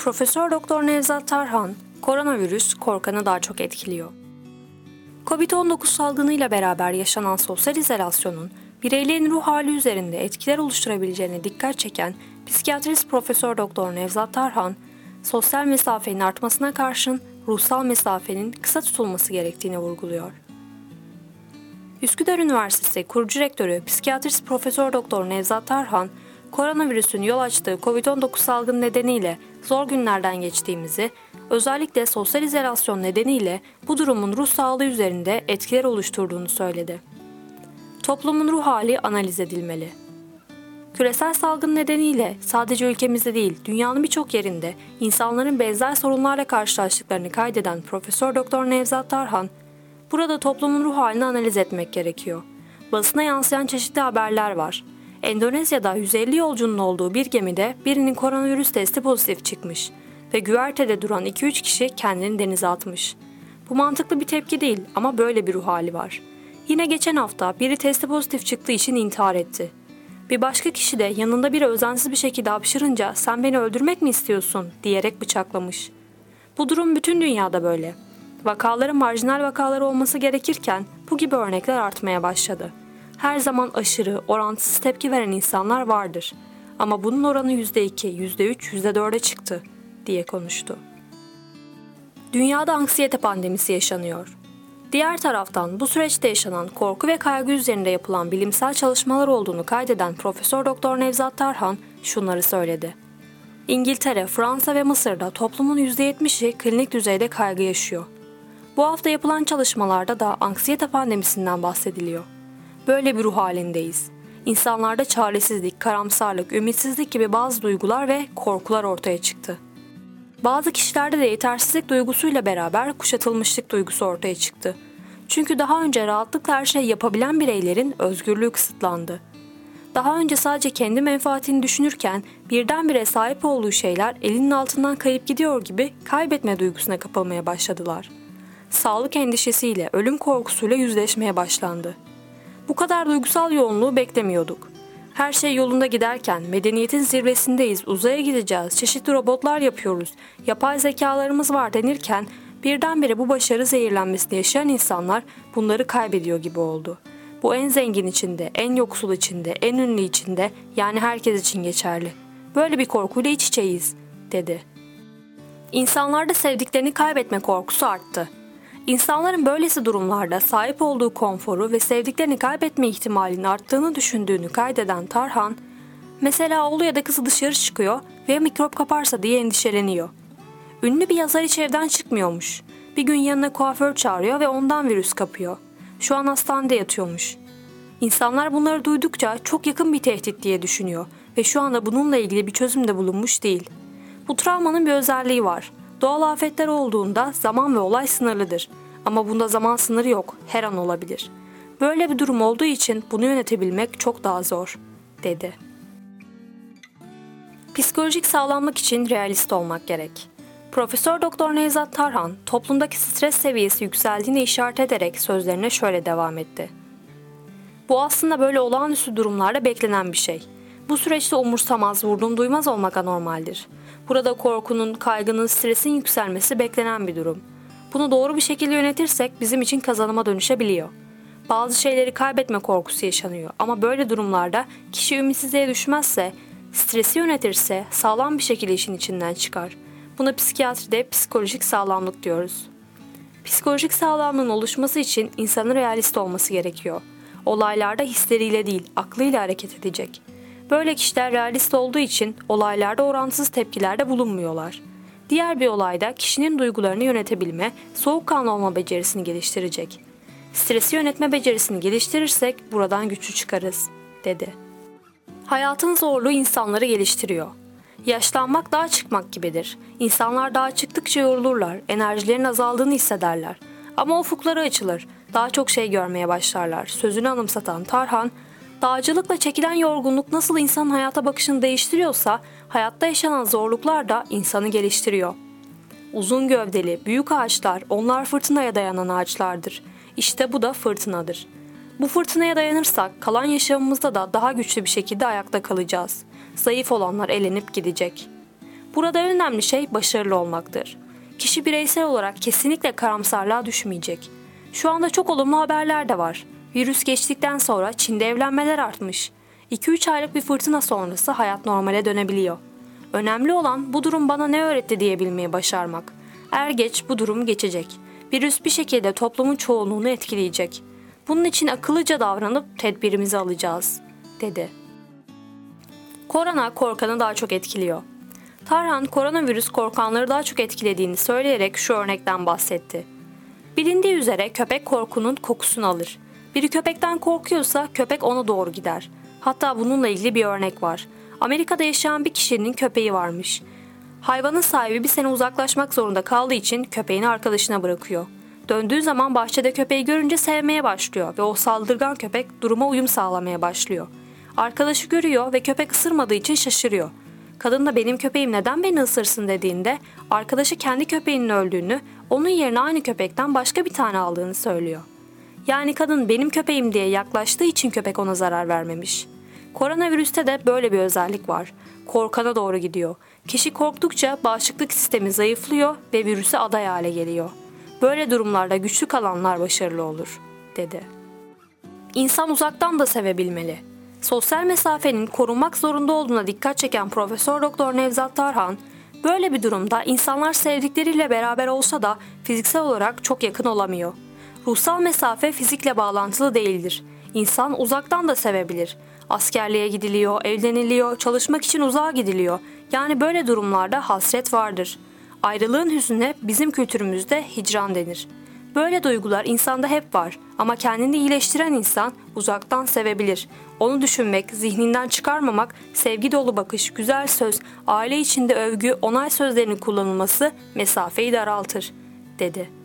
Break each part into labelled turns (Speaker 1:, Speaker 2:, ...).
Speaker 1: Profesör Doktor Nevzat Tarhan, koronavirüs korkanı daha çok etkiliyor. Covid-19 salgınıyla beraber yaşanan sosyal izolasyonun bireylerin ruh hali üzerinde etkiler oluşturabileceğine dikkat çeken psikiyatrist Profesör Doktor Nevzat Tarhan, sosyal mesafenin artmasına karşın ruhsal mesafenin kısa tutulması gerektiğini vurguluyor. Üsküdar Üniversitesi kurucu rektörü psikiyatrist Profesör Doktor Nevzat Tarhan, koronavirüsün yol açtığı COVID-19 salgını nedeniyle zor günlerden geçtiğimizi, özellikle sosyal izolasyon nedeniyle bu durumun ruh sağlığı üzerinde etkiler oluşturduğunu söyledi. Toplumun ruh hali analiz edilmeli. Küresel salgın nedeniyle sadece ülkemizde değil, dünyanın birçok yerinde insanların benzer sorunlarla karşılaştıklarını kaydeden Profesör Doktor Nevzat Tarhan, burada toplumun ruh halini analiz etmek gerekiyor. Basına yansıyan çeşitli haberler var. Endonezya'da 150 yolcunun olduğu bir gemide birinin koronavirüs testi pozitif çıkmış ve güvertede duran 2-3 kişi kendini denize atmış. Bu mantıklı bir tepki değil ama böyle bir ruh hali var. Yine geçen hafta biri testi pozitif çıktığı için intihar etti. Bir başka kişi de yanında biri özensiz bir şekilde hapşırınca sen beni öldürmek mi istiyorsun diyerek bıçaklamış. Bu durum bütün dünyada böyle. Vakaların marjinal vakalar olması gerekirken bu gibi örnekler artmaya başladı. Her zaman aşırı, orantısız tepki veren insanlar vardır. Ama bunun oranı %2, %3, %4'e çıktı diye konuştu. Dünyada anksiyete pandemisi yaşanıyor. Diğer taraftan bu süreçte yaşanan korku ve kaygı üzerinde yapılan bilimsel çalışmalar olduğunu kaydeden Profesör Doktor Nevzat Tarhan şunları söyledi. İngiltere, Fransa ve Mısır'da toplumun %70'i klinik düzeyde kaygı yaşıyor. Bu hafta yapılan çalışmalarda da anksiyete pandemisinden bahsediliyor. Böyle bir ruh halindeyiz. İnsanlarda çaresizlik, karamsarlık, ümitsizlik gibi bazı duygular ve korkular ortaya çıktı. Bazı kişilerde de yetersizlik duygusuyla beraber kuşatılmışlık duygusu ortaya çıktı. Çünkü daha önce rahatlıkla her şey yapabilen bireylerin özgürlüğü kısıtlandı. Daha önce sadece kendi menfaatini düşünürken birdenbire sahip olduğu şeyler elinin altından kayıp gidiyor gibi kaybetme duygusuna kapılmaya başladılar. Sağlık endişesiyle, ölüm korkusuyla yüzleşmeye başlandı. Bu kadar duygusal yoğunluğu beklemiyorduk. Her şey yolunda giderken medeniyetin zirvesindeyiz, uzaya gideceğiz, çeşitli robotlar yapıyoruz, yapay zekalarımız var denirken birdenbire bu başarı zehirlenmesini yaşayan insanlar bunları kaybediyor gibi oldu. Bu en zengin içinde, en yoksul içinde, en ünlü içinde yani herkes için geçerli. Böyle bir korkuyla iç içeyiz, dedi. İnsanlarda sevdiklerini kaybetme korkusu arttı. İnsanların böylesi durumlarda sahip olduğu konforu ve sevdiklerini kaybetme ihtimalinin arttığını düşündüğünü kaydeden Tarhan, mesela oğlu ya da kızı dışarı çıkıyor ve mikrop kaparsa diye endişeleniyor. Ünlü bir yazar hiç evden çıkmıyormuş. Bir gün yanına kuaför çağırıyor ve ondan virüs kapıyor. Şu an hastanede yatıyormuş. İnsanlar bunları duydukça çok yakın bir tehdit diye düşünüyor ve şu anda bununla ilgili bir çözüm de bulunmuş değil. Bu travmanın bir özelliği var. Doğal afetler olduğunda zaman ve olay sınırlıdır. Ama bunda zaman sınırı yok, her an olabilir. Böyle bir durum olduğu için bunu yönetebilmek çok daha zor, dedi. Psikolojik sağlamlık için realist olmak gerek. Profesör Doktor Nevzat Tarhan toplumdaki stres seviyesi yükseldiğini işaret ederek sözlerine şöyle devam etti. Bu aslında böyle olağanüstü durumlarda beklenen bir şey. Bu süreçte umursamaz, vurdum duymaz olmak anormaldir. Burada korkunun, kaygının, stresin yükselmesi beklenen bir durum. Bunu doğru bir şekilde yönetirsek bizim için kazanıma dönüşebiliyor. Bazı şeyleri kaybetme korkusu yaşanıyor ama böyle durumlarda kişi ümitsizliğe düşmezse, stresi yönetirse sağlam bir şekilde işin içinden çıkar. Buna psikiyatride psikolojik sağlamlık diyoruz. Psikolojik sağlamlığın oluşması için insanın realist olması gerekiyor. Olaylarda hisleriyle değil, aklıyla hareket edecek. Böyle kişiler realist olduğu için olaylarda orantısız tepkilerde bulunmuyorlar. Diğer bir olayda kişinin duygularını yönetebilme, soğukkanlı olma becerisini geliştirecek. Stresi yönetme becerisini geliştirirsek buradan güçlü çıkarız, dedi. Hayatın zorluğu insanları geliştiriyor. Yaşlanmak daha çıkmak gibidir. İnsanlar daha çıktıkça yorulurlar, enerjilerin azaldığını hissederler. Ama ufukları açılır, daha çok şey görmeye başlarlar. Sözünü anımsatan Tarhan, Dağcılıkla çekilen yorgunluk nasıl insanın hayata bakışını değiştiriyorsa, hayatta yaşanan zorluklar da insanı geliştiriyor. Uzun gövdeli, büyük ağaçlar, onlar fırtınaya dayanan ağaçlardır. İşte bu da fırtınadır. Bu fırtınaya dayanırsak kalan yaşamımızda da daha güçlü bir şekilde ayakta kalacağız. Zayıf olanlar elenip gidecek. Burada önemli şey başarılı olmaktır. Kişi bireysel olarak kesinlikle karamsarlığa düşmeyecek. Şu anda çok olumlu haberler de var. Virüs geçtikten sonra Çin'de evlenmeler artmış. 2-3 aylık bir fırtına sonrası hayat normale dönebiliyor. Önemli olan bu durum bana ne öğretti diyebilmeyi başarmak. Er geç bu durum geçecek. Virüs bir şekilde toplumun çoğunluğunu etkileyecek. Bunun için akıllıca davranıp tedbirimizi alacağız, dedi. Korona korkanı daha çok etkiliyor. Tarhan koronavirüs korkanları daha çok etkilediğini söyleyerek şu örnekten bahsetti. Bilindiği üzere köpek korkunun kokusunu alır. Biri köpekten korkuyorsa köpek ona doğru gider. Hatta bununla ilgili bir örnek var. Amerika'da yaşayan bir kişinin köpeği varmış. Hayvanın sahibi bir sene uzaklaşmak zorunda kaldığı için köpeğini arkadaşına bırakıyor. Döndüğü zaman bahçede köpeği görünce sevmeye başlıyor ve o saldırgan köpek duruma uyum sağlamaya başlıyor. Arkadaşı görüyor ve köpek ısırmadığı için şaşırıyor. Kadın da benim köpeğim neden beni ısırsın dediğinde arkadaşı kendi köpeğinin öldüğünü, onun yerine aynı köpekten başka bir tane aldığını söylüyor. Yani kadın benim köpeğim diye yaklaştığı için köpek ona zarar vermemiş. Koronavirüste de böyle bir özellik var. Korkana doğru gidiyor. Kişi korktukça bağışıklık sistemi zayıflıyor ve virüse aday hale geliyor. Böyle durumlarda güçlü kalanlar başarılı olur, dedi. İnsan uzaktan da sevebilmeli. Sosyal mesafenin korunmak zorunda olduğuna dikkat çeken Profesör Doktor Nevzat Tarhan, böyle bir durumda insanlar sevdikleriyle beraber olsa da fiziksel olarak çok yakın olamıyor. Ruhsal mesafe fizikle bağlantılı değildir. İnsan uzaktan da sevebilir. Askerliğe gidiliyor, evleniliyor, çalışmak için uzağa gidiliyor. Yani böyle durumlarda hasret vardır. Ayrılığın hüznüne bizim kültürümüzde hicran denir. Böyle duygular insanda hep var ama kendini iyileştiren insan uzaktan sevebilir. Onu düşünmek, zihninden çıkarmamak, sevgi dolu bakış, güzel söz, aile içinde övgü, onay sözlerinin kullanılması mesafeyi daraltır, dedi.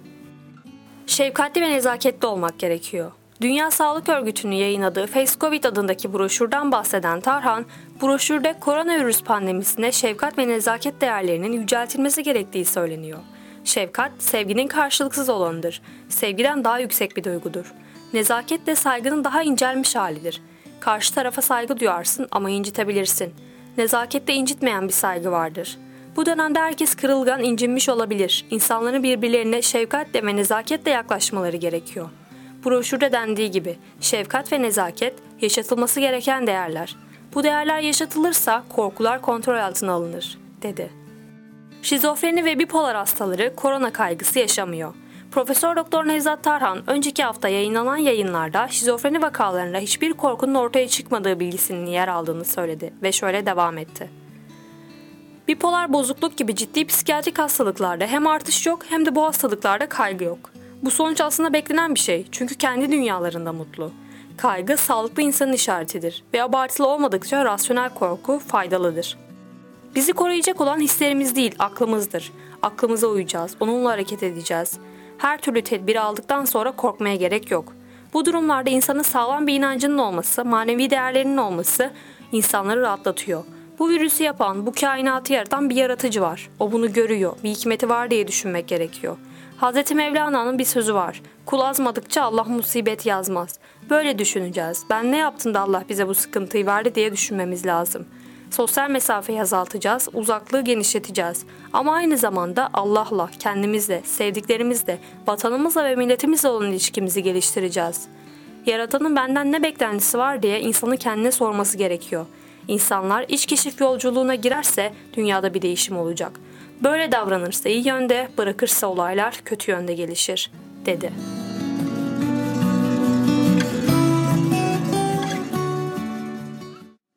Speaker 1: Şefkatli ve nezaketli olmak gerekiyor. Dünya Sağlık Örgütü'nün yayınladığı Face Covid adındaki broşürden bahseden Tarhan, broşürde koronavirüs pandemisine şefkat ve nezaket değerlerinin yüceltilmesi gerektiği söyleniyor. Şefkat, sevginin karşılıksız olanıdır. Sevgiden daha yüksek bir duygudur. Nezaket de saygının daha incelmiş halidir. Karşı tarafa saygı duyarsın ama incitebilirsin. Nezakette incitmeyen bir saygı vardır. Bu dönemde herkes kırılgan, incinmiş olabilir. İnsanların birbirlerine şefkatle ve nezaketle yaklaşmaları gerekiyor. Broşürde dendiği gibi şefkat ve nezaket yaşatılması gereken değerler. Bu değerler yaşatılırsa korkular kontrol altına alınır, dedi. Şizofreni ve bipolar hastaları korona kaygısı yaşamıyor. Profesör Doktor Nevzat Tarhan önceki hafta yayınlanan yayınlarda şizofreni vakalarında hiçbir korkunun ortaya çıkmadığı bilgisinin yer aldığını söyledi ve şöyle devam etti. Bipolar bozukluk gibi ciddi psikiyatrik hastalıklarda hem artış yok hem de bu hastalıklarda kaygı yok. Bu sonuç aslında beklenen bir şey çünkü kendi dünyalarında mutlu. Kaygı sağlıklı insanın işaretidir ve abartılı olmadıkça rasyonel korku faydalıdır. Bizi koruyacak olan hislerimiz değil, aklımızdır. Aklımıza uyacağız, onunla hareket edeceğiz. Her türlü tedbiri aldıktan sonra korkmaya gerek yok. Bu durumlarda insanın sağlam bir inancının olması, manevi değerlerinin olması insanları rahatlatıyor. Bu virüsü yapan, bu kainatı yaratan bir yaratıcı var. O bunu görüyor, bir hikmeti var diye düşünmek gerekiyor. Hz. Mevlana'nın bir sözü var. Kul azmadıkça Allah musibet yazmaz. Böyle düşüneceğiz. Ben ne yaptım da Allah bize bu sıkıntıyı verdi diye düşünmemiz lazım. Sosyal mesafeyi azaltacağız, uzaklığı genişleteceğiz. Ama aynı zamanda Allah'la, kendimizle, sevdiklerimizle, vatanımızla ve milletimizle olan ilişkimizi geliştireceğiz. Yaratanın benden ne beklentisi var diye insanın kendine sorması gerekiyor. İnsanlar iç keşif yolculuğuna girerse dünyada bir değişim olacak. Böyle davranırsa iyi yönde, bırakırsa olaylar kötü yönde gelişir, dedi.''